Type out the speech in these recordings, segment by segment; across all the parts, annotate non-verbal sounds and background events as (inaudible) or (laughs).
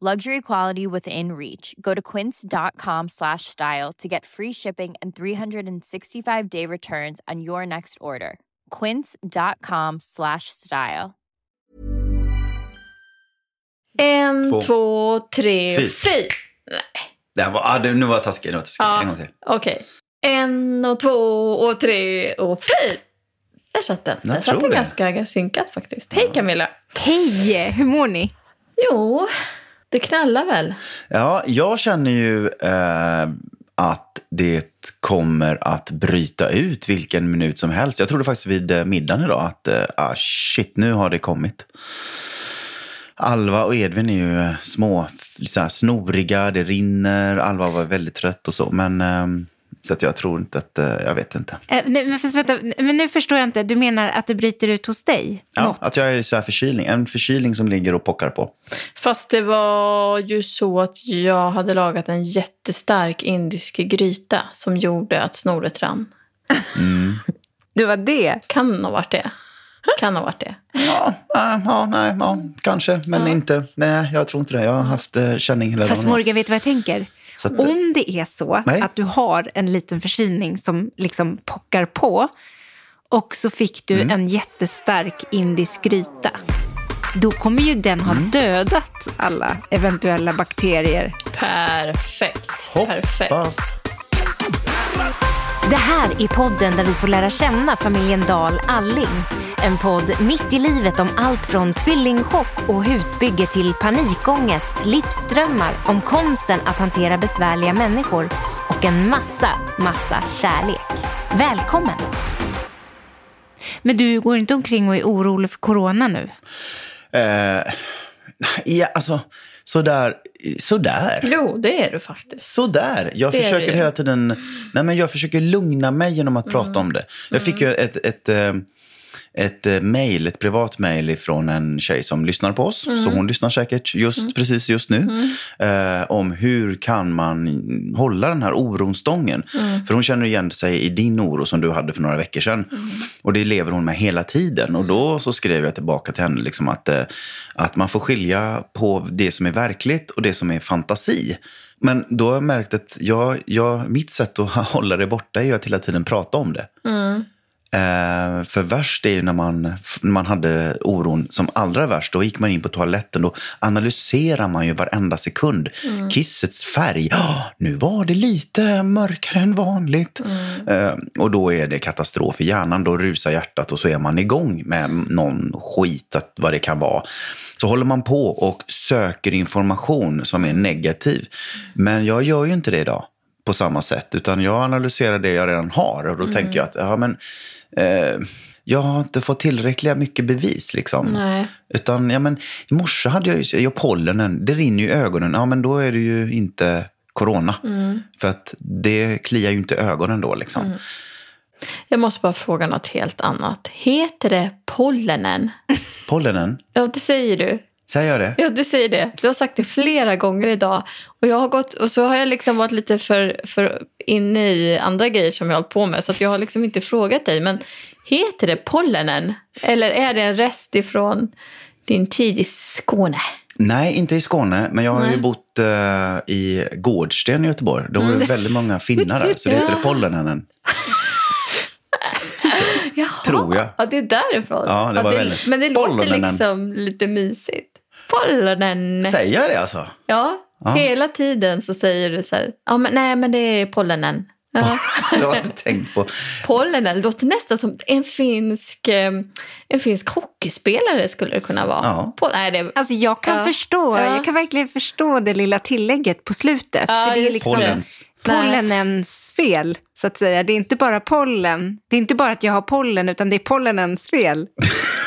Luxury quality within reach. Go to quince.com slash style to get free shipping and 365 day returns on your next order. Quince.com slash style. En, Två. två, tre, Fy. fy. Det här var, ah, det, nu var jag taskig. Nu var jag taskig. Ja. En gång till. Okej. En och två och tre och fy. Där satt den. Jag Den satt den ganska synkat faktiskt. Hej Camilla. Hej! Hur mår ni? Jo, det knallar väl. Ja, jag känner ju eh, att det kommer att bryta ut vilken minut som helst. Jag trodde faktiskt vid eh, middagen idag att eh, ah, shit, nu har det kommit. Alva och Edvin är ju eh, små, så här, snoriga, det rinner. Alva var väldigt trött och så. Men eh, så att jag tror inte att, eh, jag vet inte. Eh, men, fast, vänta, men nu förstår jag inte. Du menar att det bryter ut hos dig? Ja, Något? att jag är så här förkylning, en förkylning som ligger och pockar på. Fast det var ju så att jag hade lagat en jättestark indisk gryta som gjorde att snoret rann. (laughs) Det var det? Kan ha varit det. Kan ha varit det. Ja, ja, ja, nej, ja, kanske, men inte. Nej, jag tror inte det. Jag har haft eh, känning hela Fast dagen. Morgan, vet du vad jag tänker? Så att, Om det är så Nej. att du har en liten förkylning som liksom pockar på och så fick du Mm. en jättestark indisk gryta. Då kommer ju den ha Mm. dödat alla eventuella bakterier. Perfekt. Perfekt. Det här är podden där vi får lära känna familjen Dahl Alling. En podd mitt i livet om allt från tvillingchock och husbygge till panikångest, livsdrömmar, om konsten att hantera besvärliga människor och en massa, massa kärlek. Välkommen! Men du går inte omkring och är orolig för corona nu? Eh, ja, alltså, sådär. sådär. Jo, det är du faktiskt. Sådär. Jag Det försöker hela tiden nej, men jag försöker lugna mig genom att prata om det. Jag fick ju ett, ett, eh, ett eh, mail, ett privat mail från en tjej som lyssnar på oss. Så hon lyssnar säkert just precis just nu. Eh, om hur kan man hålla den här oron stången. För hon känner igen sig i din oro som du hade för några veckor sedan. Och det lever hon med hela tiden. Och då så skrev jag tillbaka till henne liksom att, eh, att man får skilja på det som är verkligt och det som är fantasi. Men då har jag märkt att jag, jag, mitt sätt att (laughs) hålla det borta är att hela tiden prata om det. Eh, för värst är ju när man, när man hade oron som allra värst. Då gick man in på toaletten. Då analyserar man ju varenda sekund. Kissets färg. "Ja, nu var det lite mörkare än vanligt. Eh, och då är det katastrof i hjärnan. Då rusar hjärtat och så är man igång med någon skit, att, vad det kan vara. Så håller man på och söker information som är negativ. Men jag gör ju inte det idag på samma sätt. Utan jag analyserar det jag redan har. Och då tänker jag att ja, men, eh, jag har inte fått tillräckliga mycket bevis. Liksom. Nej. Utan ja, men, i morse hade jag ju jag pollenen. Det rinner ju i ögonen. Ja, men då är det ju inte corona. För att det kliar ju inte ögonen då. Liksom. Jag måste bara fråga något helt annat. Heter det pollenen? Pollenen, Ja, det säger du. Säger jag det? Ja, du säger det. Du har sagt det flera gånger idag. Och jag har gått och så har jag liksom varit lite för, för inne i andra grejer som jag har hållit på med. Så jag har liksom inte frågat dig. Men heter det pollenen? Eller är det en rest ifrån din tid i Skåne? Nej, inte i Skåne. Men jag har Nej. ju bott eh, i Gårdsten i Göteborg. Då var det väldigt många finnar där. Så det heter (laughs) Ja. pollenen. (laughs) Jaha. Tror jag. Ja, det är därifrån. Ja, det var väldigt- Men det låter liksom lite mysigt. Pollenen. Säger jag det alltså? Ja, Ja. hela tiden så säger du så här. Ja, men, nej, men det är pollenen. Ja. (laughs) Jag har inte tänkt på. Pollenen det låter nästan som en finsk, en finsk hockeyspelare skulle det kunna vara. Ja. Pol- nej, det, Alltså jag kan Ja. förstå, Ja. jag kan verkligen förstå det lilla tillägget på slutet. Ja, för det är liksom Pollens. pollenens fel, så att säga. Det är inte bara pollen. Det är inte bara att jag har pollen, utan det är pollenens fel.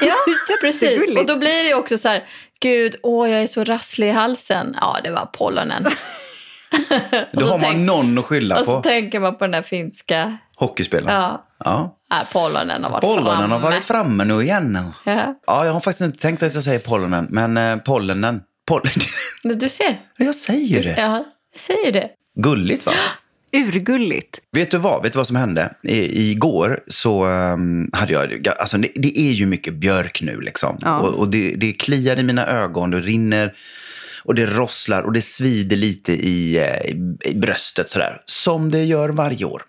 ja, (laughs) precis. Och då blir det också så här, gud, åh, jag är så rasslig i halsen. Ja, det var pollenen. (laughs) Då har man tänk- någon att skylla Och så på. tänker man på den där finska... Hockeyspelaren. Ja, Ja. nej, pollonen har varit Pollonen framme. har varit framme nu igen. Ja, Ja, jag har faktiskt inte tänkt att jag säger pollonen, men eh, pollenen. Pollen. (laughs) men du ser. jag säger det. Ja, jag säger det. Gulligt va? (gasps) Urgulligt. Vet du vad? Vet du vad som hände? I, igår så um, hade jag... Alltså det, det är ju mycket björk nu liksom. Ja. Och, och det, det kliar i mina ögon, det rinner och det rosslar och det svider lite i, eh, i, i bröstet sådär. Som det gör varje år.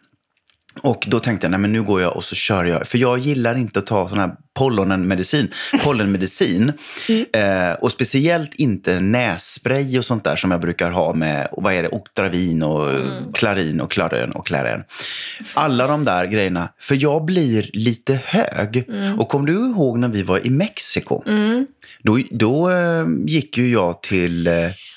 Och då tänkte jag, nej men nu går jag och så kör jag. För jag gillar inte att ta sån här pollenmedicin. pollenmedicin. Eh, och speciellt inte nässpray och sånt där som jag brukar ha med, och vad är det, Octravin och Klarin och Klarön och Claren. Alla de där grejerna. För jag blir lite hög. Och kom du ihåg när vi var i Mexiko? Då, då eh, gick ju jag till... Eh,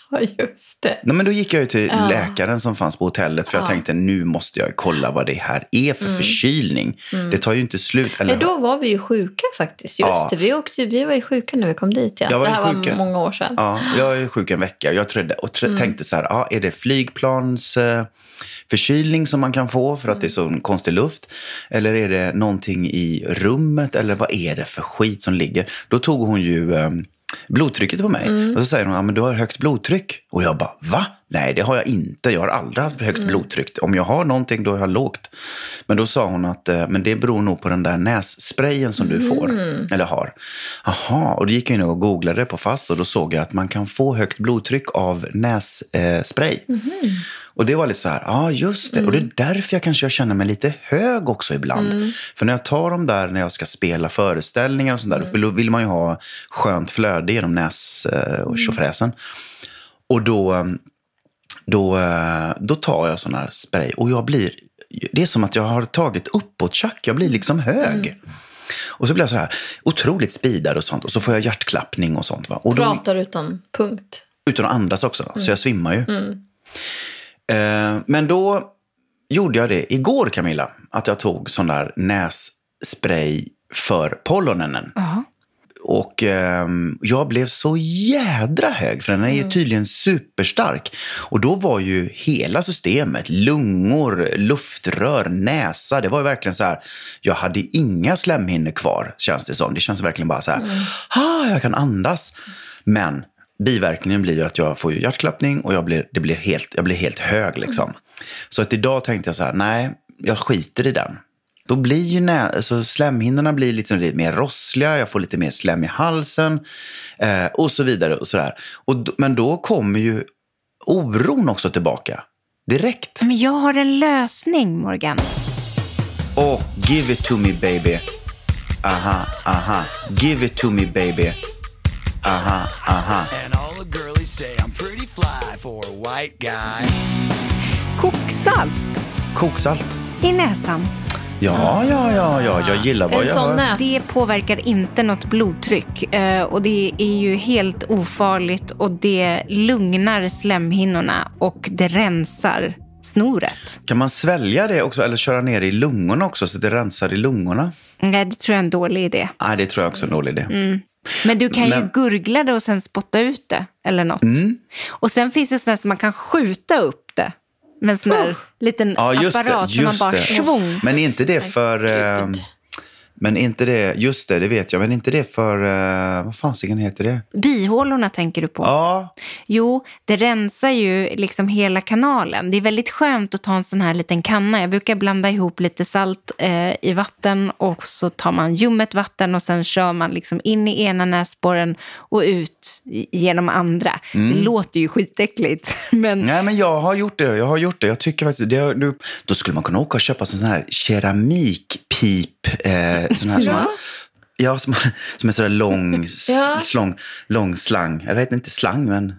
(laughs) Ja, just det. Nej, men då gick jag ju till Ja. läkaren som fanns på hotellet för jag Ja. tänkte nu måste jag kolla vad det här är för förkylning. Det tar ju inte slut. Eller, Nej, då var vi ju sjuka faktiskt. Just Ja. det, vi, åkte, vi var ju sjuka när vi kom dit. Ja. Jag var det här sjuka. var många år sedan. Ja, jag är sjuk en vecka. Jag trodde, och tr- tänkte så här, ja, är det flygplans eh, förkylning som man kan få för att det är så konstig luft? Eller är det någonting i rummet? Eller vad är det för skit som ligger? Då tog hon ju eh, blodtrycket på mig. Och så säger hon, ja, men du har högt blodtryck. Och jag bara, va? Nej, det har jag inte. Jag har aldrig haft högt blodtryck. Om jag har någonting, då har jag lågt. Men då sa hon att eh, men det beror nog på den där nässprayen som du får. Eller har. Jaha, och då gick jag in och googlade på FASS och då såg jag att man kan få högt blodtryck av nässpray. Spray. Och det var lite så här, ja just det. Och det är därför jag kanske jag känner mig lite hög också ibland. För när jag tar dem där när jag ska spela föreställningar och sånt där, då vill, vill man ju ha skönt flöde genom näs eh, och tjofräsen. Och då, eh, då, eh, då tar jag sån här spray och jag blir, det är som att jag har tagit uppåt-tjack. Jag blir liksom hög. Och så blir jag så här otroligt speedad och sånt. Och så får jag hjärtklappning och sånt. Va? Och då, Pratar utan punkt. utan att andas också, så jag svimmar ju. Eh, men då gjorde jag det igår, Camilla, att jag tog sån där nässpray för pollenenen. Och ehm, jag blev så jädra hög, för den är ju tydligen superstark. Och då var ju hela systemet, lungor, luftrör, näsa, det var ju verkligen så här, jag hade inga slemhinnor kvar, känns det som. Det känns verkligen bara så här, ah, jag kan andas. Men biverkningen blir att jag får ju hjärtklappning och jag blir, det blir helt, jag blir helt hög. Liksom. Så att idag tänkte jag så här, nej, jag skiter i den. Då blir ju nä- alltså slemhinnorna blir liksom lite mer rossliga, jag får lite mer slem i halsen eh, och så vidare. Och så där. Och, men då kommer ju oron också tillbaka. Direkt. Men jag har en lösning, Morgan. Och give it to me baby. Aha, aha. Give it to me baby. Aha, aha. And all the girlies say I'm pretty fly for a white guy. Koksalt Koksalt. i näsan. Ja, ja, ja, ja. Jag gillar vad En jag sån hör. näs... Det påverkar inte något blodtryck eh, och det är ju helt ofarligt och det lugnar slemhinnorna och det rensar snoret. Kan man svälja det också eller köra ner i lungorna också så att det rensar i lungorna? Nej, det tror jag är en dålig idé. Nej, det tror jag också är en dålig idé. Men du kan ju Men- gurgla det och sen spotta ut det eller något. Mm. Och sen finns det sådär som man kan skjuta upp det med en sån här liten Ja, just det. apparat som man bara det. svung. Men är inte det för... Eh, men inte det... Just det, det vet jag. Men inte det för... Eh, vad fasiken heter det? Bihålorna tänker du på? Ja, Jo, det rensar ju liksom hela kanalen. Det är väldigt skönt att ta en sån här liten kanna. Jag brukar blanda ihop lite salt eh, i vatten och så tar man ljummet vatten och sen kör man liksom in i ena näsborren och ut genom andra. Det låter ju skitäckligt, (laughs) men Nej, men jag har gjort det. Jag har gjort det. Jag tycker faktiskt... Det, du, då skulle man kunna åka och köpa sån här keramikpip. Eh, sån här som man, Ja, som, som är sådär lång, Ja. slång, lång slang. Jag vet inte slang, men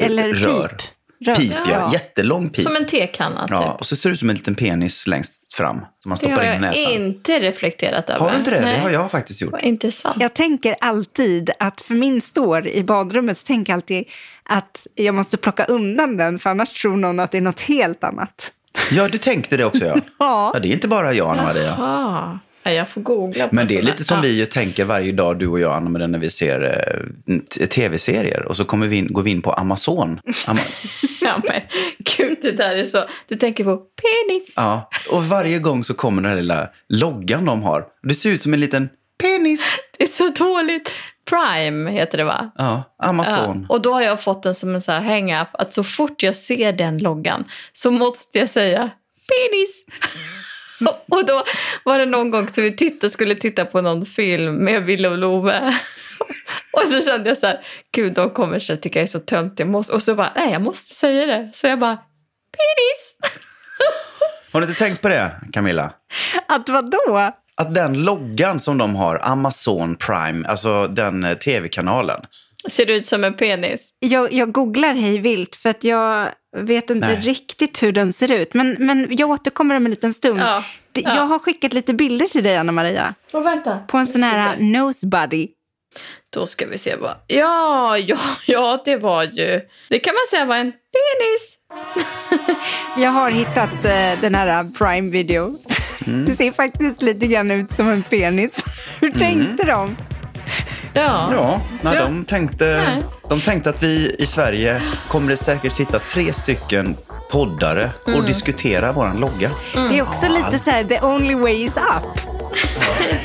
eller rör. pip. Rör. Pip, ja. Ja. Jättelång pip. Som en tekanna, typ. Ja, och så ser det ut som en liten penis längst fram. Som man Det stoppar har in i jag näsan. inte reflekterat över. Har du inte det? Nej. Det har jag faktiskt gjort. Vad intressant. Jag tänker alltid att för min står i badrummet så tänker jag alltid att jag måste plocka undan den för annars tror någon att det är något helt annat. Ja, du tänkte det också, ja. (laughs) Ja. ja det är inte bara jag, Anna Maria. Nej, jag får googla på Men det är lite som vi ju tänker varje dag, du och jag, Anna, med den när vi ser eh, tv-serier. Och så kommer vi in, går vi in på Amazon. Ama- (laughs) Ja, men gud, det där är så... Du tänker på penis. ja. Och varje gång så kommer den här lilla loggan de har. Det ser ut som en liten penis. (laughs) Det är så dåligt. Prime heter det, va? Ja, Amazon. Ja, och då har jag fått den som en så här hang-up att så fort jag ser den loggan så måste jag säga penis. (laughs) Och- och då var det någon gång som vi tittade, skulle titta på någon film med Ville och Love. (laughs) Och så kände jag så här, gud de kommer så tycka jag är så tönt. Jag måste, och så bara, nej jag måste säga det. Så jag bara, penis. (laughs) Har du inte tänkt på det, Camilla? Att vadå? Att den loggan som de har, Amazon Prime, alltså den eh, tv-kanalen. Ser ut som en penis. Jag, jag googlar hej vilt för att jag vet inte Nej. riktigt hur den ser ut. Men, men jag återkommer om en liten stund. Ja, ja. Jag har skickat lite bilder till dig, Anna Maria. Och vänta. På en sån här nosebody. Då ska vi se vad... Ja, ja, ja, det var ju... Det kan man säga var en penis. (laughs) Jag har hittat eh, den här Prime Video. Mm. (laughs) Det ser faktiskt lite grann ut som en penis. (laughs) Hur tänkte de? Ja. Ja, nej, Ja. De, tänkte, Nej. de tänkte att vi i Sverige kommer det säkert sitta tre stycken poddare och diskutera våran logga. Det är också lite så här, the only way is up.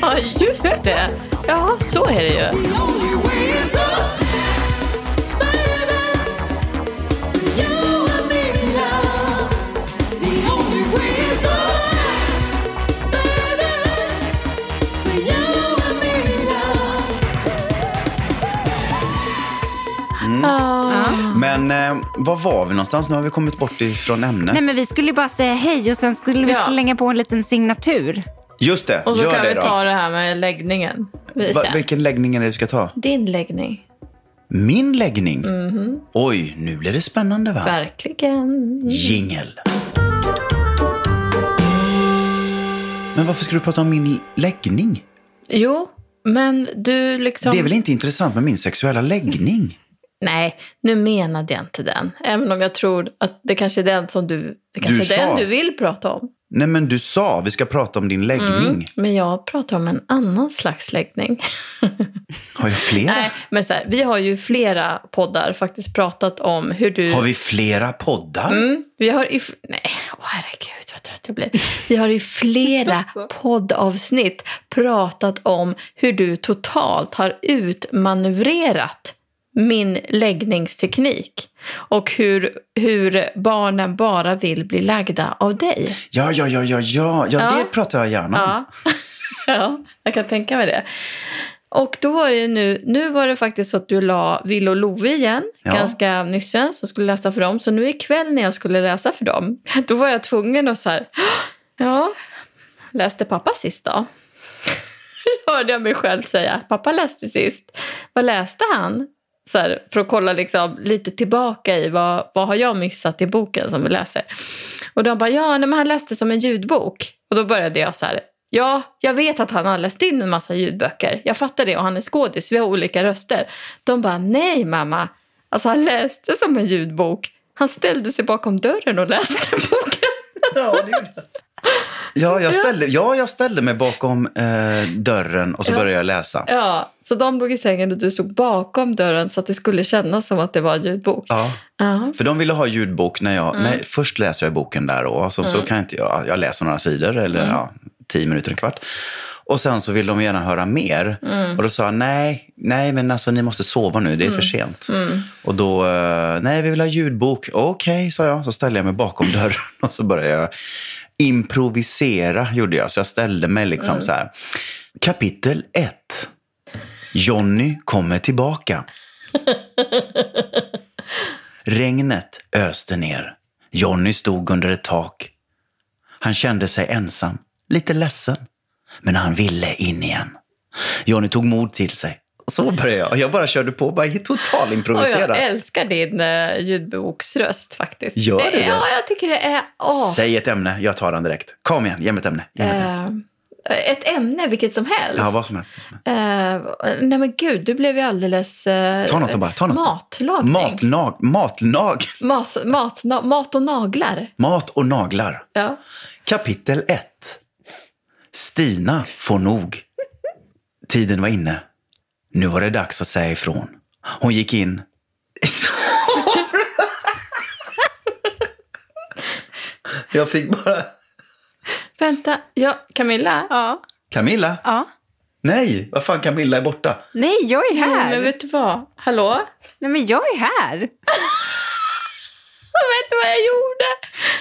(laughs) ja, just det. Ja, så är det ju. Men eh, var var vi någonstans? Nu har vi kommit bort ifrån ämnet. Nej, men vi skulle ju bara säga hej och sen skulle vi Ja. slänga på en liten signatur. Just det, Och så gör kan det vi då. ta det här med läggningen. Va, vilken läggning är det vi ska ta? Din läggning. Min läggning? Mhm. Oj, nu blir det spännande va? Verkligen. Jingel. Men varför ska du prata om min läggning? Jo, men du liksom... Det är väl inte intressant med min sexuella läggning? Nej, nu menade jag inte den. Även om jag tror att det kanske är den som du... Det kanske Du är den du vill prata om. Nej, men du sa vi ska prata om din läggning. Men jag pratar om en annan slags läggning. Har jag flera? Nej, men så här, vi har ju flera poddar faktiskt pratat om hur du... Har vi flera poddar? Mm, vi har i... Nej, åh herregud vad trött jag blir. Vi har i flera (laughs) poddavsnitt pratat om hur du totalt har utmanövrerat min läggningsteknik. Och hur, hur barnen bara vill bli lagda av dig. Ja, ja, ja, ja, ja, ja, det pratar jag gärna om. Ja. (laughs) ja, jag kan tänka mig det. Och då var det nu, nu var det faktiskt så att du la Vill och Love igen, Ja. ganska nyssen, så skulle läsa för dem. Så nu ikväll när jag skulle läsa för dem, (laughs) då var jag tvungen att så här, (gasps) ja, läste pappa sist då? (laughs) Hörde jag mig själv säga, pappa läste sist. Vad läste han? Så här, för att kolla liksom lite tillbaka i vad, vad har jag missat i boken som vi läser. Och de bara, ja, nej, men han läste som en ljudbok. Och då började jag så här, ja, jag vet att han har läst in en massa ljudböcker. Jag fattar det och han är skådis, vi har olika röster. De bara, nej mamma, alltså han läste som en ljudbok. Han ställde sig bakom dörren och läste (laughs) boken. Ja, jag ställde, ja, jag ställde mig bakom eh, dörren och så Ja. började jag läsa. Ja, så de låg i sängen och du stod bakom dörren så att det skulle kännas som att det var en ljudbok. Ja, Ja. för de ville ha ljudbok när jag... Mm. Nej, först läser jag boken där och så, så kan inte jag... Jag läser några sidor eller Mm. ja, tio minuter, en kvart. Och sen så vill de gärna höra mer. Mm. Och då sa jag nej, nej men alltså ni måste sova nu, det är för sent. Mm. Och då, eh, nej vi vill ha ljudbok. Okej, sa jag. Så ställde jag mig bakom (laughs) dörren och så började jag improvisera, gjorde jag. Så jag ställde mig liksom Mm. så här. Kapitel 1. Johnny kommer tillbaka. (laughs) Regnet öste ner. Johnny stod under ett tak. Han kände sig ensam, lite ledsen. Men han ville in igen. Johnny tog mod till sig. Så började jag. Jag bara körde på, bara total Och improvisera. jag älskar din uh, ljudboksröst faktiskt. Gör du det? Ja, jag tycker det är... Åh. Säg ett ämne, jag tar den direkt. Kom igen, ge mig ett ämne. Ge mig ett, ämne. Eh, ett ämne, vilket som helst. Ja, vad som helst. Vad som helst. Eh, nej men gud, du blev ju alldeles... eh, Ta något bara, ta något. Matlagning. Matnag, matnag, Mat, mat, na, mat och naglar. mat och naglar. Ja. Kapitel 1. Stina får nog. Tiden var inne. Nu var det dags att säga ifrån. Hon gick in. (laughs) Jag fick bara... Vänta, ja, Camilla? Ja. Camilla? ja. Nej, vad fan Camilla är borta. Nej, jag är Nej, här. men vet du vad? Hallå? Nej, men jag är här. (laughs) Vet du vad jag gjorde?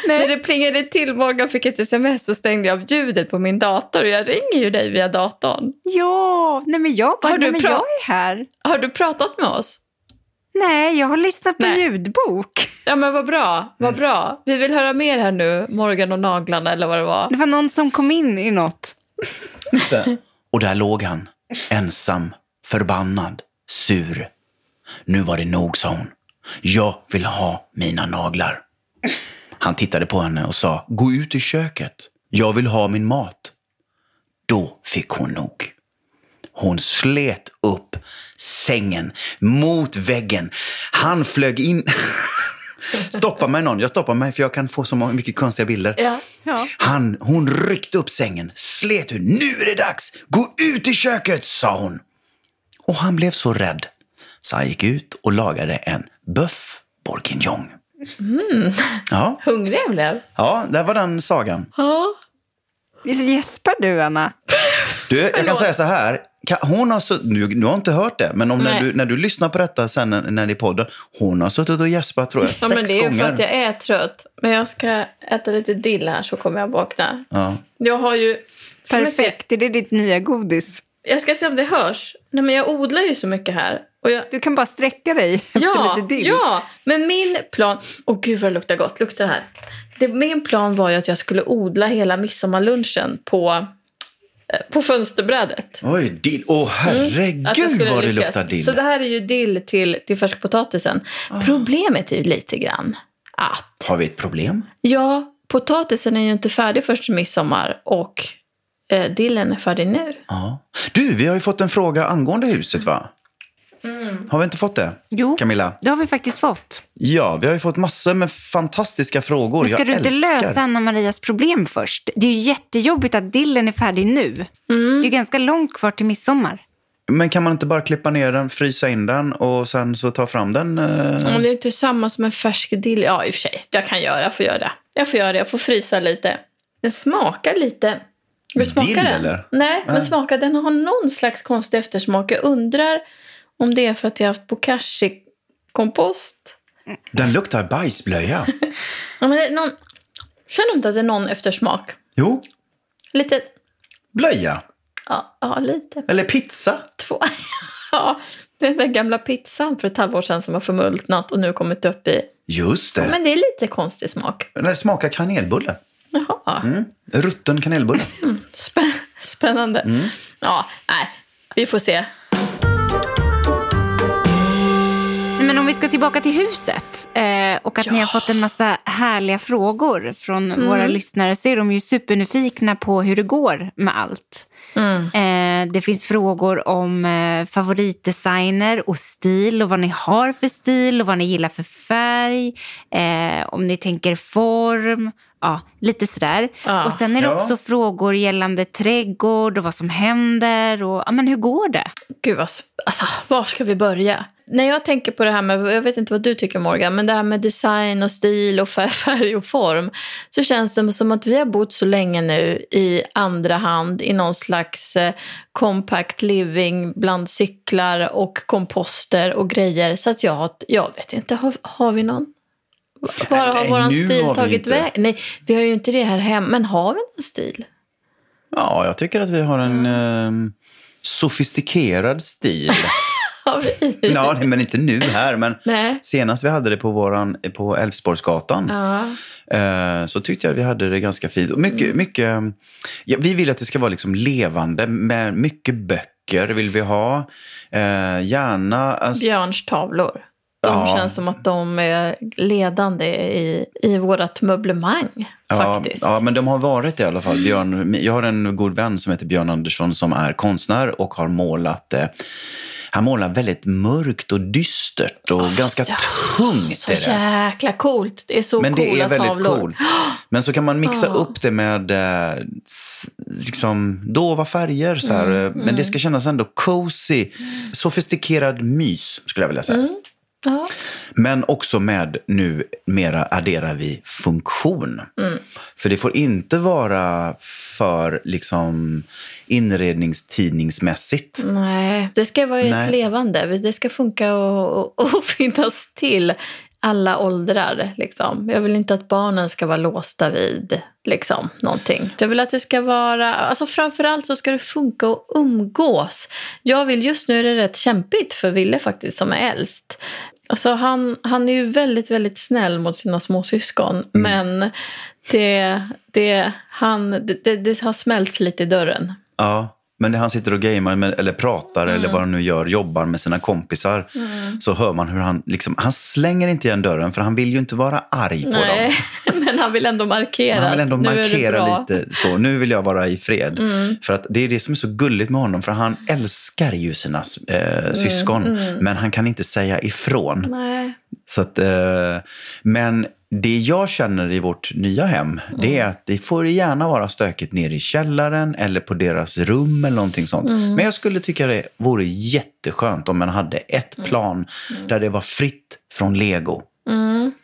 Nej. När det plingade till Morgan fick ett sms så stängde jag av ljudet på min dator och jag ringer ju dig via datorn. Ja, nej men jag bara, Har du nej, men pra- jag är här. Har du pratat med oss? Nej, jag har lyssnat på Nej. ljudbok. Ja men vad bra, vad bra. Vi vill höra mer här nu, Morgan och naglarna eller vad det var. Det var någon som kom in i något. Och där låg han, ensam, förbannad, sur. Nu var det nog, sa hon. Jag vill ha mina naglar. Han tittade på henne och sa, gå ut i köket. Jag vill ha min mat. Då fick hon nog. Hon slet upp sängen mot väggen. Han flög in... (laughs) Stoppa mig någon, jag stoppar mig för jag kan få så mycket konstiga bilder. Ja. Ja. Han, hon ryckte upp sängen, slet ur. Nu är det dags! Gå ut i köket, sa hon. Och han blev så rädd så han gick ut och lagade en bœuf bourguignon. Ja, Hungrig jag blev. ja, där var den sagan. Ja. Visst gäspar du, Anna? Du, jag kan säga så här. Hon har sutt, nu, nu har inte hört det, men om när, du, när du lyssnar på detta sen när, när det är podden, hon har suttit och gäspat tror jag, Ja, sex men det är ju för gånger. att jag är trött. Men jag ska äta lite dill här så kommer jag vakna. Ja. Jag har ju... Perfekt, är det ditt nya godis? Jag ska se om det hörs. Nej, men jag odlar ju så mycket här. Och jag... Du kan bara sträcka dig (laughs) efter Ja, lite dill. ja, men min plan... Åh gud vad det luktar gott. Luktar det här. Det, min plan var ju att jag skulle odla hela midsommarlunchen på, eh, på fönsterbrädet. Oj, dill. Åh, herregud Mm. Vad det luktar dill. Så det här är ju dill till, till färskpotatisen. Problemet är ju lite grann att Har vi ett problem? ja, potatisen är ju inte färdig först till midsommar och eh, dillen är färdig nu. Ja. Du, vi har ju fått en fråga angående huset, va? Har vi inte fått det? Jo, Camilla? det har vi faktiskt fått. Ja, vi har ju fått massor med fantastiska frågor. Men ska Jag du inte älskar. lösa Anna-Marias problem först? Det är ju jättejobbigt att dillen är färdig nu. Mm. Det är ganska långt kvar till midsommar. Men kan man inte bara klippa ner den, frysa in den och sen så ta fram den? eh? Om det är inte samma som en färsk dill. Ja, i och för sig. Jag kan göra. Jag får göra det. Jag får göra det. Jag får frysa lite. Den smakar lite... Vill du smaka Dill, den? eller? Nej, men Nej. smaka. Den har någon slags konstig eftersmak. Jag undrar om det är för att jag har haft bokashi-kompost. Den luktar bajsblöja. (laughs) Ja, men det är någon... Känner du inte att det är någon eftersmak? Jo, Lite... blöja. Ja, ja lite. Eller pizza. Två. (laughs) ja, den där gamla pizzan för ett halvår sedan som har förmultnat och nu kommit upp i... Just det. Men det är lite konstig smak. Den smakar kanelbulle. Jaha. Mm. Rutten kanelbulle. Spä- (laughs) Spännande. Mm. Ja, nej. Vi får se. Men om vi ska tillbaka till huset eh, och att ni har fått en massa härliga frågor från Mm. våra lyssnare så är de ju supernyfikna på hur det går med allt. Mm. Eh, det finns frågor om eh, favoritdesigner och stil och vad ni har för stil och vad ni gillar för färg. Eh, om ni tänker form. Ja, lite sådär. Ja. Och sen är det Ja. också frågor gällande trädgård och vad som händer. Och, ja, men hur går det? Gud, vad, alltså, var ska vi börja? När jag tänker på det här med, jag vet inte vad du tycker Morgan, men det här med design och stil och fär- (laughs) färg och form. Så känns det som att vi har bott så länge nu i andra hand i någon slags eh, compact living bland cyklar och komposter och grejer. Så att jag, jag vet inte, har, har vi någon? Var har Nej, vår stil tagit inte. väg? Nej, vi har ju inte det här hemma, men har vi någon stil? Ja, jag tycker att vi har en eh, sofistikerad stil. (laughs) Har vi? ja, nej, men inte nu här, men Nej. senast vi hade det på, våran, på Älvsborgsgatan Ja. eh, så tyckte jag att vi hade det ganska fint. Mycket, mycket, ja, vi vill att det ska vara liksom levande, med mycket böcker vill vi ha. Eh, gärna... Alltså, Björns tavlor. De Ja. känns som att de är ledande i, i vårt möblemang. Ja, faktiskt. ja, men de har varit det i alla fall. Björn, jag har en god vän som heter Björn Andersson som är konstnär och har målat eh, Han målar väldigt mörkt och dystert och ganska ja, tungt. Så är det. jäkla coolt. Det är så Men det är väldigt tavlor. coolt. Men så kan man mixa Ja. upp det med eh, liksom, dova färger. Så här. Mm, Men det ska kännas ändå cozy. Sofistikerad mys, skulle jag vilja säga. Mm. Ja. Men också med, nu mera adderar vi funktion. Mm. För det får inte vara för liksom inredningstidningsmässigt. Nej, det ska vara Nej. ett levande. Det ska funka och, och, och (laughs) finnas till alla åldrar. Liksom. Jag vill inte att barnen ska vara låsta vid liksom, någonting. Jag vill att det ska vara... Alltså framförallt så ska det funka och umgås. Jag vill, just nu är det rätt kämpigt för Ville faktiskt, som är äldst. Alltså han, han är ju väldigt, väldigt snäll mot sina småsyskon. Men det, det, han, det, det, det har smälts lite i dörren. Ja, men när han sitter och gamer med, eller pratar Mm. eller vad han nu gör, jobbar med sina kompisar, så hör man hur han, liksom, han slänger inte igen dörren för han vill ju inte vara arg på dem. (laughs) (laughs) Men han vill ändå markera. Han vill ändå markera. Mm. lite så. Nu vill jag vara i fred. För att det är det som är så gulligt med honom. För han älskar ju sina eh, syskon. Men han kan inte säga ifrån. Mm, Nej. Så att, eh, men det jag känner i vårt nya hem, det är att det får gärna vara stökigt nere i källaren eller på deras rum eller någonting sånt. Men jag skulle tycka det vore jätteskönt om man hade ett plan där det var fritt från lego.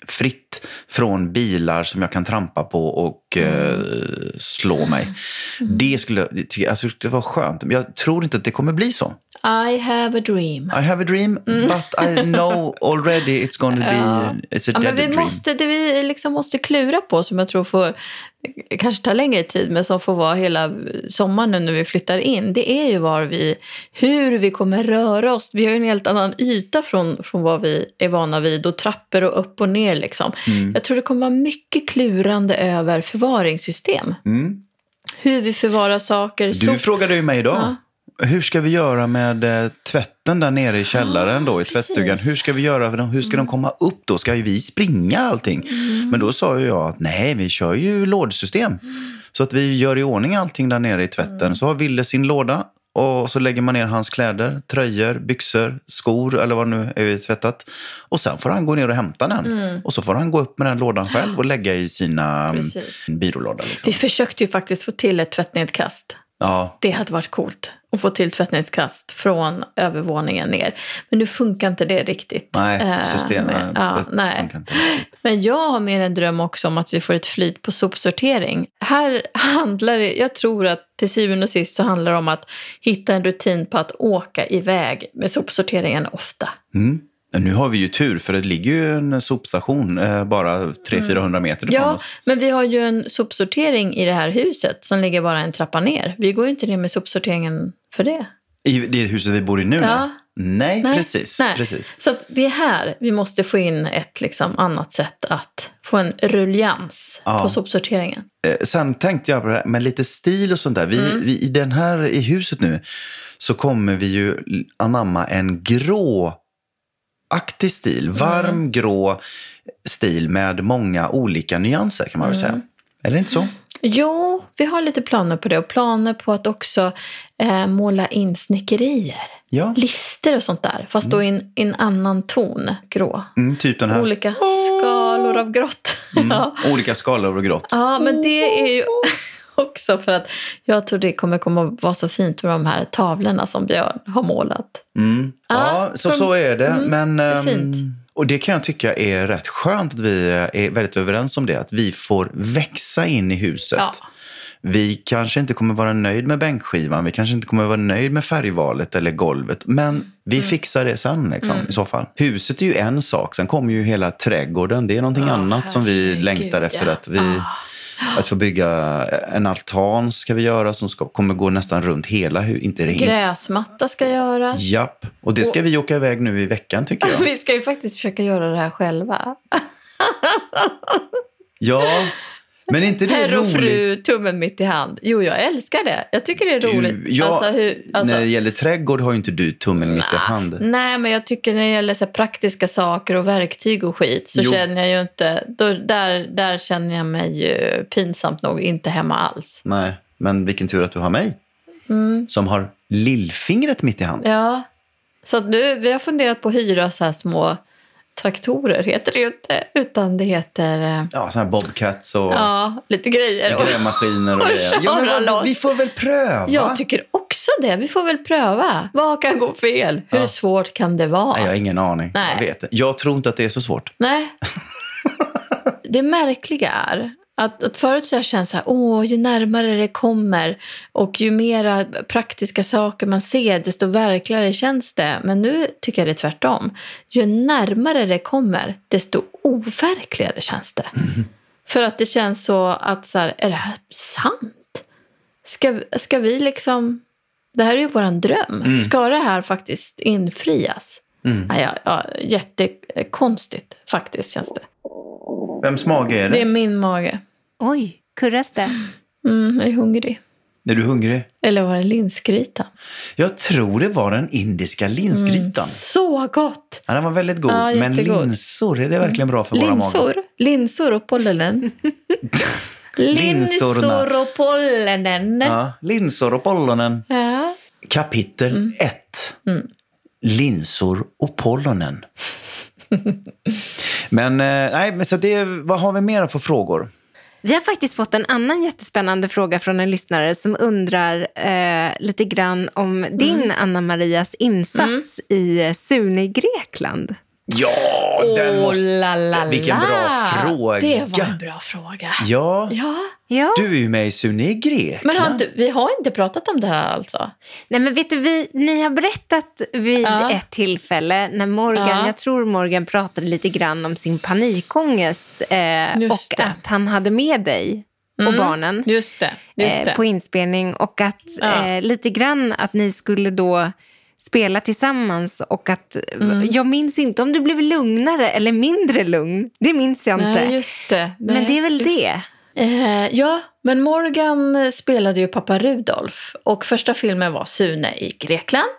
Fritt från bilar som jag kan trampa på och eh, slå mig. Det skulle alltså, det var skönt. Men jag tror inte att det kommer bli så. I have a dream. I have a dream, but I know already it's going to be (laughs) it's a Ja, men vi dream. måste, det vi liksom måste klura på, som jag tror får kanske ta längre tid, men som får vara hela sommaren nu när vi flyttar in, det är ju var vi, hur vi kommer röra oss. Vi har ju en helt annan yta från, från vad vi är vana vid och trappor och upp och ner. Liksom. Mm. Jag tror det kommer vara mycket klurande över förvaringssystem. Mm. Hur vi förvarar saker. Du sop- frågade ju mig idag. Ja. Hur ska vi göra med eh, tvätten där nere i källaren då i precis. tvättstugan? Hur ska vi göra? För de- Hur ska de komma upp då? Ska vi springa allting? Men då sa jag att nej, vi kör ju lådsystem. Så att vi gör i ordning allting där nere i tvätten. Så har Ville sin låda och så lägger man ner hans kläder, tröjor, byxor, skor eller vad nu är tvättat. Och sen får han gå ner och hämta den. Och så får han gå upp med den lådan själv och lägga i sina mm, Precis. byrålåda. Liksom. Vi försökte ju faktiskt få till ett tvättnedkast. Ja, Det hade varit coolt att få till tvättnedskast från övervåningen ner. Men nu funkar inte det riktigt. nej, Eh, systemet men- ja, nej. funkar inte riktigt. Men jag har mer en dröm också om att vi får ett flyt på sopsortering. Här handlar det, jag tror att till syvende och sist så handlar det om att hitta en rutin på att åka iväg med sopsorteringen ofta. Mm. Nu har vi ju tur, för det ligger ju en sopstation eh, bara 300-400 meter ifrån Ja, oss. men vi har ju en sopsortering i det här huset som ligger bara en trappa ner. Vi går ju inte ner med sopsorteringen för det. I det huset vi bor i nu? Ja. Nej, Nej, precis. nej. precis. Så det är här vi måste få in ett liksom annat sätt att få en ruljans Ja. på sopsorteringen. Eh, sen tänkte jag på det här med lite stil och sånt där. Vi, Mm. vi, I den här i huset nu så kommer vi ju anamma en grå aktig stil. Mm. Varm grå stil med många olika nyanser kan man väl Mm. säga. Är det inte så? Jo, vi har lite planer på det och planer på att också eh, måla in snickerier. Ja, Lister och sånt där, fast då i en, annan ton, grå. mm, typ den här. Olika skalor av grått. Mm, (laughs) ja. olika skalor och grått. ja, men det är ju (laughs) också för att jag tror det kommer komma att vara så fint med de här tavlorna som Björn har målat. Mm. Ja, Ja, så, för- så är det. mm, men, det är ehm, och det kan jag tycka är rätt skönt att vi är väldigt överens om det. Att vi får växa in i huset. Ja. Vi kanske inte kommer vara nöjd med bänkskivan, vi kanske inte kommer vara nöjd med färgvalet eller golvet. Men vi Mm. fixar det sen liksom, i så fall. Huset är ju en sak, sen kommer ju hela trädgården. Det är någonting annat som vi längtar efter. ja. Att, vi, att få bygga en altan ska vi göra som ska, kommer gå nästan runt hela huset. Inte det Gräsmatta ska göras. Japp, och det ska vi åka iväg nu i veckan tycker jag. (laughs) Vi ska ju faktiskt försöka göra det här själva. (laughs) Ja, men inte det Herr och roligt? fru, tummen mitt i hand. Jo, jag älskar det. Jag tycker det är roligt. Du, ja, Alltså, hur, alltså, När det gäller trädgård har ju inte du tummen mitt i hand. Nej, men jag tycker när det gäller så praktiska saker och verktyg och skit så Jo. känner jag ju inte... Då, där, där känner jag mig ju pinsamt nog inte hemma alls. Nej, men vilken tur att du har mig. Som har lillfingret mitt i hand. Ja, Så nu, vi har funderat på att hyra så här små traktorer, heter det ju inte. Utan det heter, eh, Ja, sådana här bobcats och ja, lite grejer. Och- grävmaskiner och och grejer. Ja, men loss. vi får väl pröva. Jag tycker också det. Vi får väl pröva. Vad kan gå fel? Hur Ja. svårt kan det vara? Nej, jag har ingen aning. Nej. Jag vet. Jag tror inte att det är så svårt. Nej. (laughs) det märkliga är att, att förut så har jag känt så här, åh, ju närmare det kommer och ju mera praktiska saker man ser, desto verkligare känns det. Men nu tycker jag det är tvärtom. Ju närmare det kommer, desto overkligare känns det. (laughs) För att det känns så att så här, är det här sant? Ska, ska vi liksom... Det här är ju våran dröm. Ska det här faktiskt infrias? Mm. Ja, ja, jättekonstigt faktiskt känns det. Vems mage är det? Det är min mage. Oj, kurras det? Mm, jag är hungrig. Är du hungrig? Eller var det linsgryta? Jag tror det var den indiska linsgrytan. Så gott! Ja, den var väldigt god. Ja, men linsor, är det verkligen bra för våra magar? Linsor. Linsor och pollenen. (laughs) Linsor och pollenen. Ja. Linsor och pollonen. ja. Kapitel Mm. 1. Linsor och pollonen. (laughs) men, eh, nej, men så det, vad har vi mer på frågor? Vi har faktiskt fått en annan jättespännande fråga från en lyssnare som undrar eh, lite grann om din, Anna Marias insats i Sune i Grekland. Ja, den Åh, måste... la, la, Vilken bra fråga. Det var en bra fråga. Ja, Ja. Ja. du är ju med i Sune i Grekland. Men har inte, vi har inte pratat om det här alltså? Nej, men vet du, vi, ni har berättat vid Ja. ett tillfälle när Morgan, Ja. jag tror Morgan pratade lite grann om sin panikångest eh, Just och det. att han hade med dig och barnen Just det. Just eh, det. på inspelning och att Ja. eh, lite grann att ni skulle då spela tillsammans och att Mm. jag minns inte om du blev lugnare eller mindre lugn. Det minns jag inte. Nej, just det. men Nej, det är väl just det. Eh, ja, men Morgan spelade ju pappa Rudolf och första filmen var Sune i Grekland.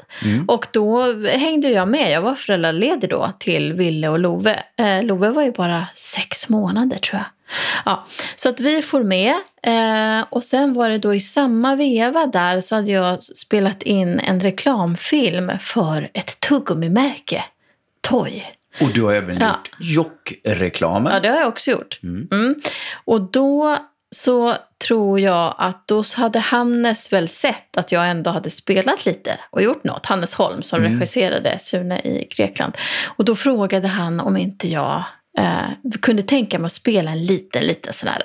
Och då hängde jag med. Jag var föräldraledig då till Ville och Love. Eh, Love var ju bara sex månader tror jag. Ja, så att vi får med. Eh, och sen var det då i samma veva där så hade jag spelat in en reklamfilm för ett tuggummimärke. Toy. Och du har även Ja. gjort Jock-reklamen. Ja, det har jag också gjort. Mm. Och då så tror jag att då hade Hannes väl sett att jag ändå hade spelat lite och gjort något. Hannes Holm som regisserade Sune i Grekland. Och då frågade han om inte jag eh, kunde tänka mig att spela en liten, liten sån här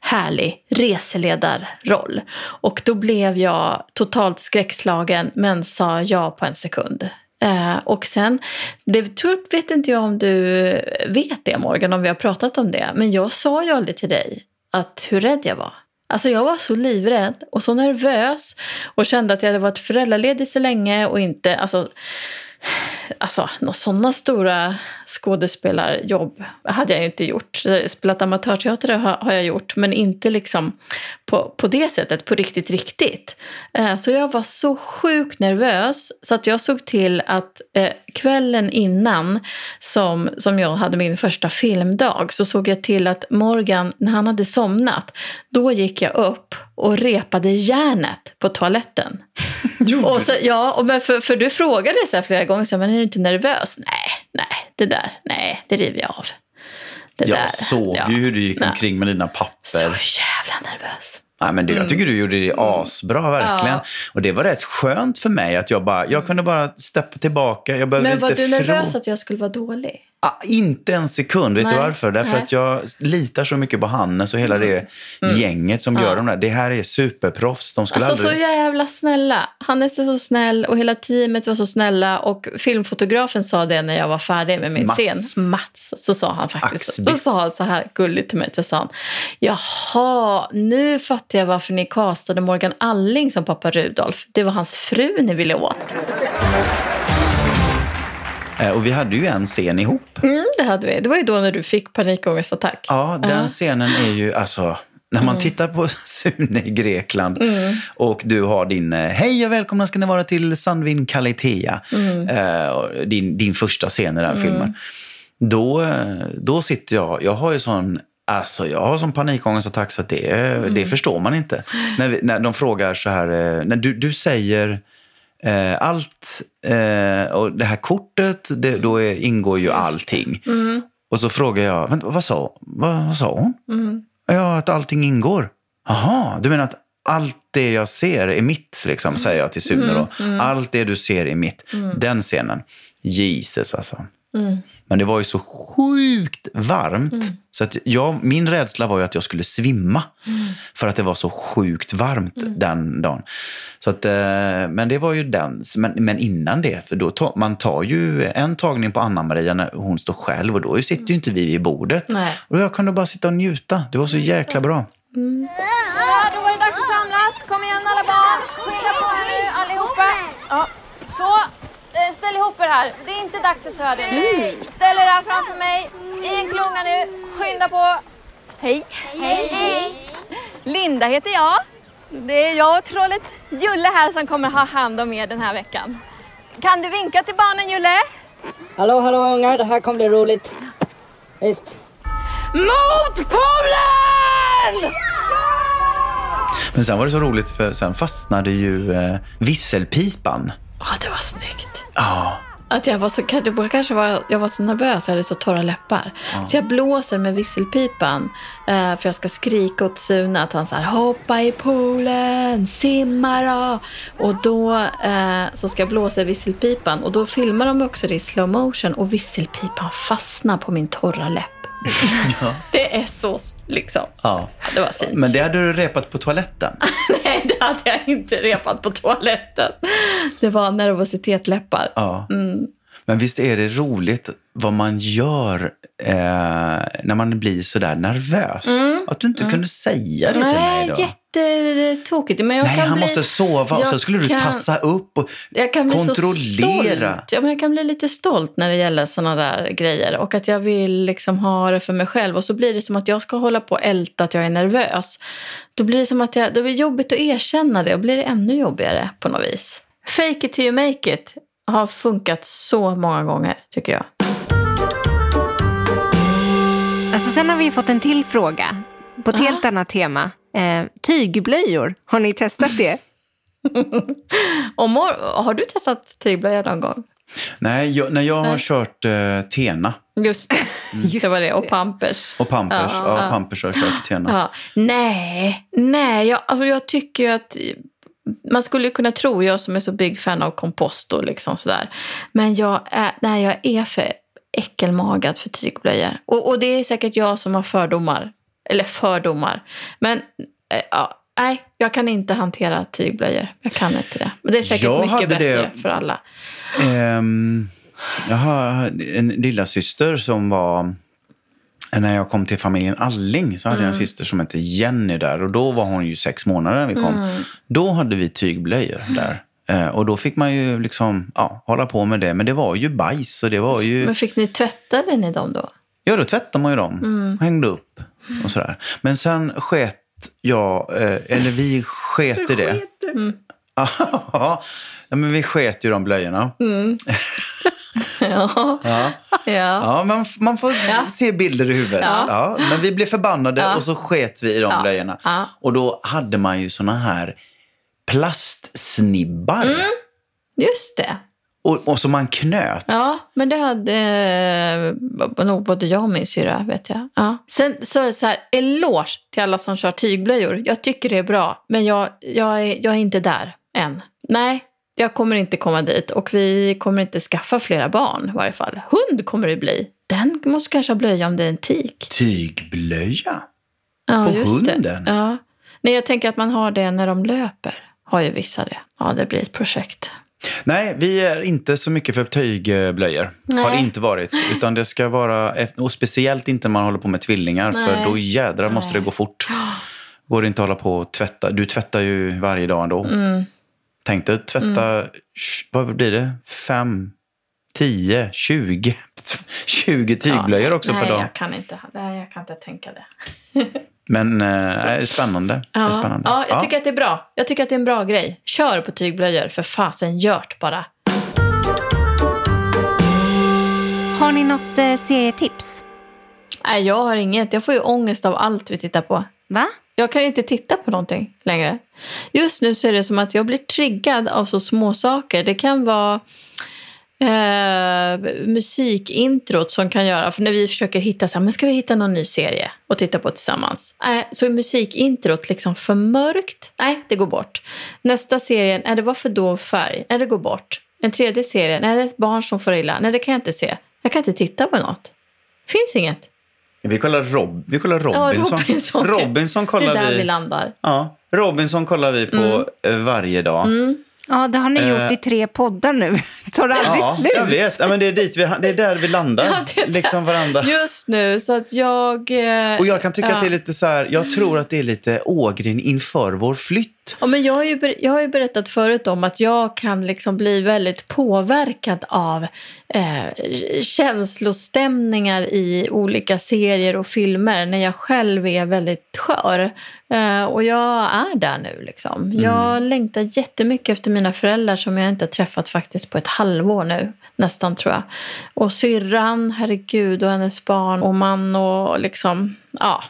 härlig reseledarroll. Och då blev jag totalt skräckslagen men sa ja på en sekund. Eh, och sen, det tror, vet inte jag om du vet det Morgan, om vi har pratat om det. Men jag sa ju aldrig till dig att hur rädd jag var. Alltså jag var så livrädd och så nervös och kände att jag hade varit föräldraledig så länge och inte, alltså, alltså några sådana stora skådespelarjobb hade jag ju inte gjort. Spelat amatörteater har, jag gjort, men inte liksom på, på det sättet, på riktigt, riktigt. Eh, så jag var så sjukt nervös så att jag såg till att eh, kvällen innan som, som jag hade min första filmdag så såg jag till att Morgan, när han hade somnat, då gick jag upp och repade järnet på toaletten. (laughs) Och så, ja, och men för, för du frågade så flera gånger, så här, men är du inte nervös? Nej, nej, det där, nej, det river jag av. Det där, Jag såg ja. ju hur du gick Nej. omkring med dina Så papper. jävla nervös. Nej, men du, Jag tycker du gjorde det asbra, verkligen. Ja. Och det var rätt skönt för mig att jag bara, jag kunde bara steppa tillbaka. Jag behövde Men var inte du nervös att jag skulle vara dålig? Ah, inte en sekund. Vet du Nej. varför? Därför Nej. att jag litar så mycket på Hannes och hela det gänget som gör de där. Det här är superproffs. De skulle Alltså så aldrig... jävla snälla. Hannes är så snäll och hela teamet var så snälla. Och filmfotografen sa det när jag var färdig med min Mats. scen. Mats. Så sa han faktiskt. Axby. Så sa han så här gulligt till mig. Så sa han, Jaha, nu fattar jag varför ni castade Morgan Alling som pappa Rudolf. Det var hans fru ni ville åt. Eh, Och vi hade ju en scen ihop. Mm, det hade vi. Det var ju då när du fick panikångestattack. Ja, den scenen är ju alltså... När man tittar på (laughs) Sune i Grekland och du har din eh, Hej och välkomna ska ni vara till Sandvin Kalitea. Eh, och din, din första scen i den här filmen. Då, eh, då sitter jag, jag har ju sån Alltså jag har sån panikångestattack så att det, det förstår man inte. När, vi, när de frågar så här, eh, när du, du säger Eh, allt, eh, och det här kortet, det, då är, ingår ju allting. Och så frågar jag, Vänta, vad, sa, vad, vad sa hon? Ja, att allting ingår. Jaha, du menar att allt det jag ser är mitt, liksom, säger jag till Sune då. Allt det du ser är mitt. Den scenen. Jesus alltså. Men det var ju så sjukt varmt. Så att jag, min rädsla var ju att jag skulle svimma. För att det var så sjukt varmt den dagen. Så att, eh, men det var ju den. Men, men innan det, för då tar, man tar ju en tagning på Anna-Maria när hon står själv. Och då sitter ju inte vi vid bordet. Nej. Och jag kunde bara sitta och njuta. Det var så jäkla bra. Ja, då var det dags att samlas. Kom igen alla barn. Skynda på här nu allihopa. Ja. Ställ ihop er här. Det är inte dags för Söder nu. Ställ er här framför mig. I en klunga nu. Skynda på. Hej. Hej. Hej. Linda heter jag. Det är jag och trollet Julle här som kommer ha hand om er den här veckan. Kan du vinka till barnen Julle? Hallå, hallå ungar, det här kommer bli roligt. Visst. Mot polen! Men sen var det så roligt för sen fastnade ju eh, visselpipan. Ja, det var snyggt. Ja, Att jag var så, kanske var, jag var så nervös och hade så torra läppar. Så jag blåser med visselpipan. Eh, för jag ska skrika åt Sune att han så här, hoppa i poolen, simma då. Och då eh, så ska jag blåsa i visselpipan. Och då filmar de också det i slow motion. Och visselpipan fastnar på min torra läpp. (laughs) är så liksom. ja. Det var fint. Men det hade du repat på toaletten. (laughs) Nej, det hade jag inte repat på toaletten. Det var nervositetsläppar. Ja. Men visst är det roligt vad man gör eh, när man blir sådär nervös? Att du inte kunde säga det till mig då. Jättetokigt. Men jag Nej, kan han bli, måste sova och så skulle du kan- tassa upp och jag kan bli kontrollera. Så stolt. Ja, men jag kan bli lite stolt när det gäller såna där grejer. Och att jag vill liksom ha det för mig själv. Och så blir det som att jag ska hålla på och älta att jag är nervös. Då blir det som att jag, det blir jobbigt att erkänna det. Och blir det ännu jobbigare på något vis. Fake it till you make it har funkat så många gånger, tycker jag. Alltså, sen har vi fått en till fråga på ett helt annat tema. Eh, tygblöjor, har ni testat det? (laughs) Och mor, har du testat tygblöja någon gång? Nej, jag, när jag har Nej. kört eh, Tena Just det. Just (laughs) det var det. Och. Pampers. och Pampers. Ja, Ja. Pampers har jag kört Tena. Ja. Nej, nej jag, alltså jag tycker ju att man skulle kunna tro, jag som är så big fan av kompost och liksom sådär. Men jag är, nej, jag är för äckelmagad för tygblöjor. Och, och det är säkert jag som har fördomar. Eller fördomar. Men eh, ja, nej, jag kan inte hantera tygblöjor. Jag kan inte det. Men det är säkert Jag mycket det- bättre för alla. Ehm, jag har en lilla syster som var... När jag kom till familjen Alling så hade jag en syster som hette Jenny där. Och då var hon ju sex månader när vi kom. Då hade vi tygblöjor där. Eh, och då fick man ju liksom ja, hålla på med det. Men det var ju bajs och det var ju... Men fick ni tvättade ni dem då? Ja, då tvättade man ju dem. Hängde upp och sådär. Men sen sket jag, eh, eller vi sket i det. (laughs) Ja, men vi sket ju de blöjorna. (laughs) Ja. Ja. ja. Ja, man, man får Ja. se bilder i huvudet. Ja. Ja. men vi blev förbannade Ja. och så sket vi i de Ja. blöjorna. Och då hade man ju såna här plastsnibbar. Mm. Just det. Och, och som man knöt. Ja, men det hade eh, nog både jag och min syrra, vet jag. Ja. Sen så, är det så här, eloge till alla som kör tygblöjor. Jag tycker det är bra, men jag, jag, är, jag är inte där än. Nej, jag kommer inte komma dit och vi kommer inte skaffa flera barn i varje fall. Hund kommer det bli. Den måste kanske ha blöja om det är en tik. Tygblöja? Ja, På hunden? Det. Ja. Nej, jag tänker att man har det när de löper. Har ju vissa det. Ja, det blir ett projekt. Nej, vi är inte så mycket för tygblöjor. Har Nej. inte varit. Utan det ska vara, och speciellt inte när man håller på med tvillingar. Nej. För då jädrar måste Nej. det gå fort. Går det inte att hålla på och tvätta. Du tvättar ju varje dag ändå. Mm. Tänk dig tvätta, sh- vad blir det? Fem, tio, tjugo, (laughs) tjugo tygblöjor också nej, per dag. Jag kan inte, nej, jag kan inte tänka det. (laughs) Men eh, det är spännande. Det är Ja, spännande. ja, jag tycker att det är bra. Jag tycker att det är en bra grej. Kör på tygblöjor, för fasen, gjort bara. Har ni något eh, serietips? Nej, jag har inget. Jag får ju ångest av allt vi tittar på. Va? Jag kan inte titta på någonting längre. Just nu så är det som att jag blir triggad av så små saker. Det kan vara eh, musikintrot som kan göra, för när vi försöker hitta så här, men ska vi hitta någon ny serie och titta på tillsammans? Nej, så är musikintrot liksom för mörkt. Nej, det går bort. Nästa serie, nej det var för dov färg. Nej, det går bort. En tredje serie, nej det är ett barn som får illa. Nej, det kan jag inte se. Jag kan inte titta på något. Finns inget. Vi kollar, Rob, vi kollar Robinson. Ja, Robinson. Robinson Det kollar är där vi. vi landar. Ja, Robinson kollar vi på eh, varje dag. Ja, det har ni gjort Eh. i tre poddar nu. (laughs) Tar det aldrig Ja, slut? jag vet. Ja, men det, är dit vi, det är där vi landar. (laughs) Ja, är där. liksom varandra. Just nu, så att jag... eh, Och jag kan tycka ja. att det är lite så här, jag tror att det är lite Ågren inför vår flytt. Ja, men jag, har ju, jag har ju berättat förut om att jag kan liksom bli väldigt påverkad av eh, känslostämningar i olika serier och filmer när jag själv är väldigt skör. Eh, och jag är där nu. Liksom. Jag längtar jättemycket efter mina föräldrar som jag inte har träffat faktiskt på ett halvår nu. Nästan tror jag. Och syrran, herregud, och hennes barn och man och liksom, ja.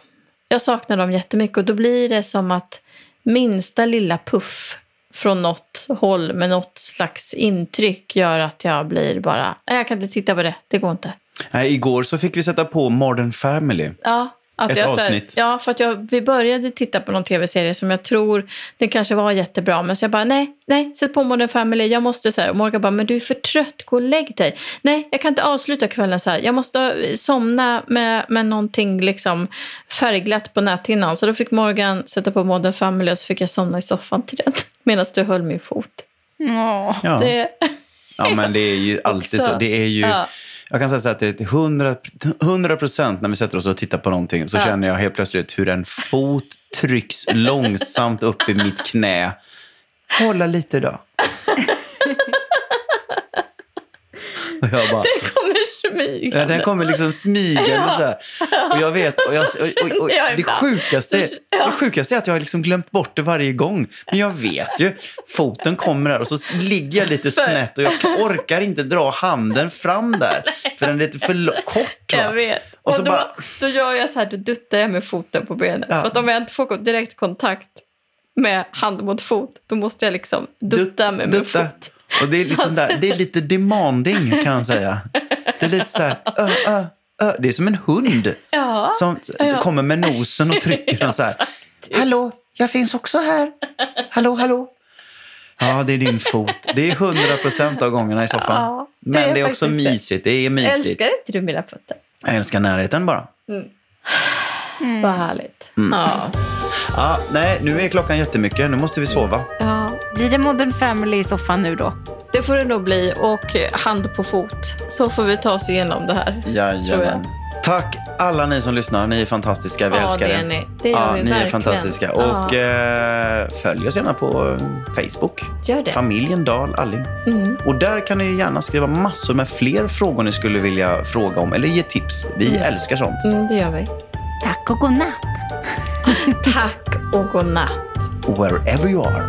Jag saknar dem jättemycket och då blir det som att minsta lilla puff från något håll med något slags intryck gör att jag blir bara, jag kan inte titta på det, det går inte. Nej, igår så fick vi sätta på Modern Family. Ja, att Ett jag, så här- avsnitt. ja, för att jag, vi började titta på någon tv-serie som jag tror, den kanske var jättebra, men så jag bara, nej, nej, sätt på Modern Family, jag måste så här. Och Morgan bara, men du är för trött, gå och lägg dig. Nej, jag kan inte avsluta kvällen så här, jag måste somna med, med någonting liksom färgglatt på näthinnan. Så då fick Morgan sätta på Modern Family och så fick jag somna i soffan till den, (laughs) medan du höll min fot. Åh. Ja. Det, ja, men det är ju (laughs) alltid Också. så. Det är ju... Ja. Jag kan säga så att det är 100 100 procent när vi sätter oss och tittar på någonting så Ja. känner jag helt plötsligt hur en fot trycks långsamt upp i mitt knä. Hålla lite då. Och (laughs) jag bara, det kommer smygande. Ja, den kommer liksom smygande så här. Och jag vet, och, jag, och, och, jag det, sjukaste, Ja. det sjukaste är att jag har liksom glömt bort det varje gång. Men jag vet ju, foten kommer där och så ligger jag lite snett och jag orkar inte dra handen fram där. För den är lite för kort. Va? Jag vet. Och Och, så då, bara- då gör jag så här, då duttar jag med foten på benet. Ja. För att om jag inte får direkt kontakt med hand mot fot, då måste jag liksom dutta med min dutta. fot. Och det är, liksom där, det är lite demanding kan jag säga. Det är lite så här, ö, ö, ö. Det är som en hund Ja. som Ja. kommer med nosen och trycker den så här. (laughs) Hallå, jag finns också här. Hallå, hallå. Ja, det är din fot. Det är hundra procent av gångerna i soffan. Ja, det Men det är också mysigt. Det är mysigt. Älskar inte du mina fötter? Jag älskar närheten bara. Vad härligt. Mm. Ja. Ja, nej, nu är klockan jättemycket. Nu måste vi sova. ja, Blir det Modern Family i soffan nu då? det får det nog bli. Och hand på fot. Så får vi ta oss igenom det här. Jajamän. Tack alla ni som lyssnar. Ni är fantastiska. Vi Ja, älskar det er. är ni. Det gör ja, vi ni är verkligen. fantastiska. Ja. Och eh, följ oss gärna på Facebook. Gör det. Familjen Dahl Alling. Mm. Och där kan ni gärna skriva massor med fler frågor ni skulle vilja fråga om eller ge tips. Vi älskar sånt. Mm, det gör vi. Tack och godnatt. (laughs) Tack och godnatt. Wherever you are.